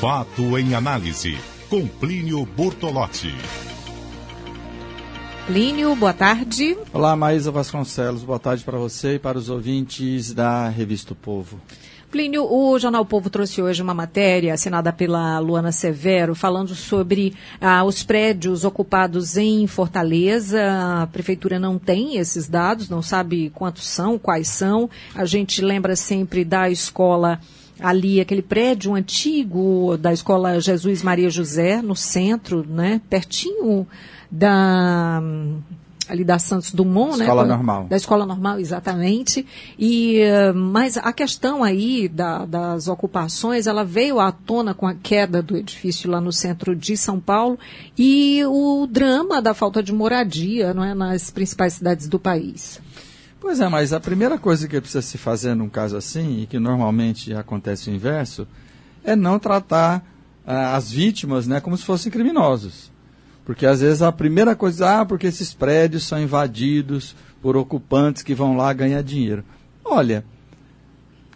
Fato em análise, com Plínio Bortolotti. Plínio, boa tarde. Olá, Maísa Vasconcelos, boa tarde para você e para os ouvintes da Revista o Povo. Plínio, o Jornal Povo trouxe hoje uma matéria assinada pela Luana Severo falando sobre ah, os prédios ocupados em Fortaleza. A prefeitura não tem esses dados, não sabe quantos são, quais são. A gente lembra sempre da escola ali aquele prédio antigo da escola Jesus Maria José no centro, né, pertinho da ali da Santos Dumont, escola né? Escola normal. Da escola normal, exatamente. E mas a questão aí da, das ocupações, ela veio à tona com a queda do edifício lá no centro de São Paulo e o drama da falta de moradia, não é, nas principais cidades do país. Pois é, mas a primeira coisa que precisa se fazer num caso assim, e que normalmente acontece o inverso, é não tratar ah, as vítimas né, como se fossem criminosos. Porque às vezes a primeira coisa, ah, porque esses prédios são invadidos por ocupantes que vão lá ganhar dinheiro. Olha,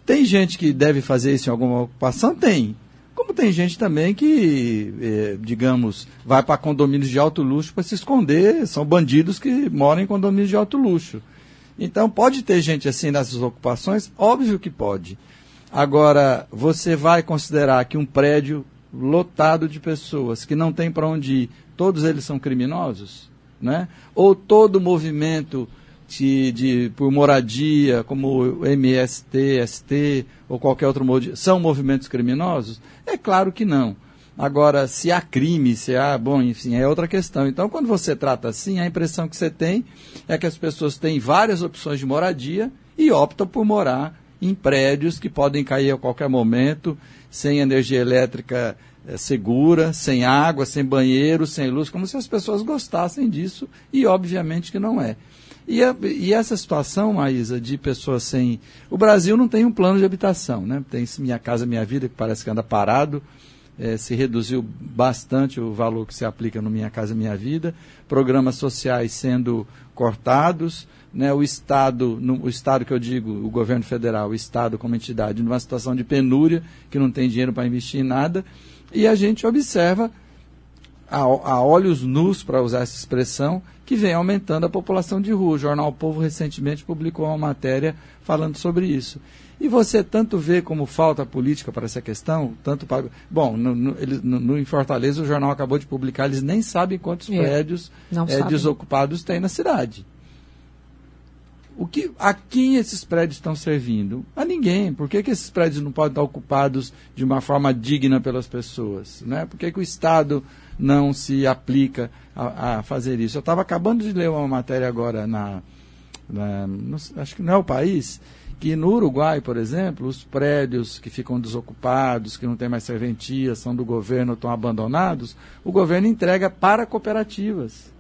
tem gente que deve fazer isso em alguma ocupação? Tem. Como tem gente também que, eh, digamos, vai para condomínios de alto luxo para se esconder, são bandidos que moram em condomínios de alto luxo. Então, pode ter gente assim nessas ocupações? Óbvio que pode. Agora, você vai considerar que um prédio lotado de pessoas que não tem para onde ir, todos eles são criminosos? Né? Ou todo movimento de, de, por moradia, como MST, ST ou qualquer outro modo, são movimentos criminosos? É claro que não. Agora, se há crime, se há, bom, enfim, é outra questão. Então, quando você trata assim, a impressão que você tem é que as pessoas têm várias opções de moradia e optam por morar em prédios que podem cair a qualquer momento, sem energia elétrica é, segura, sem água, sem banheiro, sem luz, como se as pessoas gostassem disso, e obviamente que não é. E, a, e, essa situação, Maísa, de pessoas sem. O Brasil não tem um plano de habitação, né? Tem Minha Casa Minha Vida, que parece que anda parado é, se reduziu bastante o valor que se aplica no Minha Casa Minha Vida, programas sociais sendo cortados, né, o Estado, no, o Estado que eu digo, o governo federal, o Estado como entidade, numa situação de penúria, que não tem dinheiro para investir em nada, e a gente observa a, a olhos nus, para usar essa expressão, que vem aumentando a população de rua. O Jornal Povo recentemente publicou uma matéria falando sobre isso. E você tanto vê como falta política para essa questão, tanto para. Bom, no, no, no, no, em Fortaleza o jornal acabou de publicar, eles nem sabem quantos é, prédios é, desocupados tem na cidade. O que, a quem esses prédios estão servindo? A ninguém. Por que, que esses prédios não podem estar ocupados de uma forma digna pelas pessoas? Né? Por que, que o Estado não se aplica a, a fazer isso? Eu estava acabando de ler uma matéria agora na, na no, acho que não é o país, que no Uruguai, por exemplo, os prédios que ficam desocupados, que não tem mais serventia, são do governo, estão abandonados, o governo entrega para cooperativas.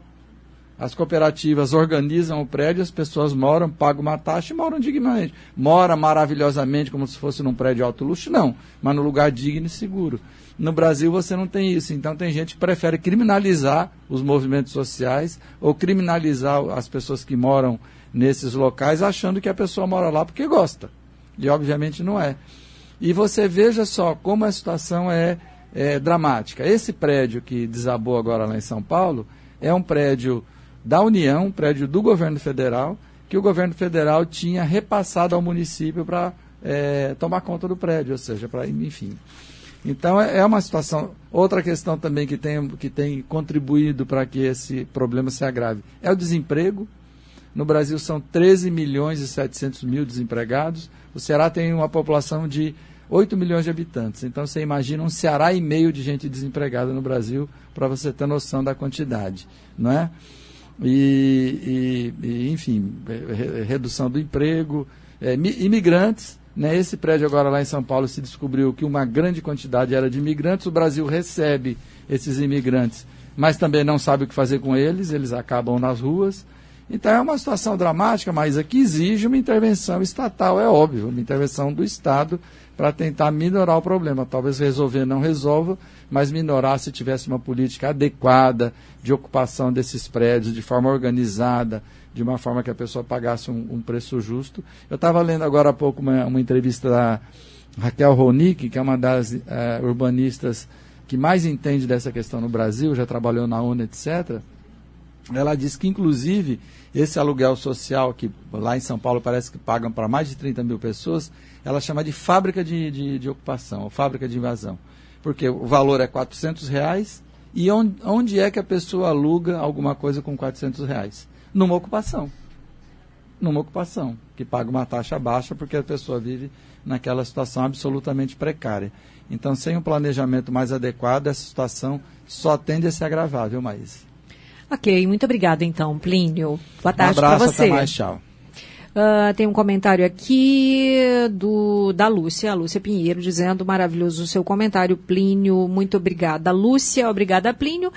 As cooperativas organizam o prédio, as pessoas moram, pagam uma taxa e moram dignamente. Mora maravilhosamente como se fosse num prédio alto luxo? Não, mas no lugar digno e seguro. No Brasil você não tem isso, então tem gente que prefere criminalizar os movimentos sociais ou criminalizar as pessoas que moram nesses locais achando que a pessoa mora lá porque gosta. E obviamente não é. E você veja só como a situação é, é dramática. Esse prédio que desabou agora lá em São Paulo é um prédio da União, um prédio do governo federal, que o governo federal tinha repassado ao município para é, tomar conta do prédio, ou seja, para enfim. Então é, é uma situação. Outra questão também que tem, que tem contribuído para que esse problema se agrave é o desemprego. No Brasil são 13 milhões e 700 mil desempregados. O Ceará tem uma população de 8 milhões de habitantes. Então você imagina um Ceará e meio de gente desempregada no Brasil, para você ter noção da quantidade. Não é? E, e, e enfim, redução do emprego, é, imigrantes. Né? Esse prédio agora lá em São Paulo se descobriu que uma grande quantidade era de imigrantes. O Brasil recebe esses imigrantes, mas também não sabe o que fazer com eles, eles acabam nas ruas. Então é uma situação dramática, mas aqui exige uma intervenção estatal, é óbvio, uma intervenção do Estado para tentar minorar o problema. Talvez resolver não resolva, mas minorar se tivesse uma política adequada de ocupação desses prédios de forma organizada, de uma forma que a pessoa pagasse um, um preço justo. Eu estava lendo agora há pouco uma, uma entrevista da, Raquel Ronick, que é uma das uh, urbanistas que mais entende dessa questão no Brasil, já trabalhou na ONU, etc., ela diz que, inclusive, esse aluguel social, que lá em São Paulo parece que pagam para mais de 30 mil pessoas, ela chama de fábrica de, de, de ocupação, ou fábrica de invasão. Porque o valor é 400 reais e onde, onde é que a pessoa aluga alguma coisa com 400 reais? Numa ocupação. Numa ocupação, que paga uma taxa baixa porque a pessoa vive naquela situação absolutamente precária. Então, sem um planejamento mais adequado, essa situação só tende a se agravar, viu, Maís? Ok, muito obrigada então, Plínio. Boa tarde um para você. Até mais, tchau. Uh, tem um comentário aqui do da Lúcia, a Lúcia Pinheiro, dizendo maravilhoso o seu comentário, Plínio. Muito obrigada, Lúcia. Obrigada, Plínio.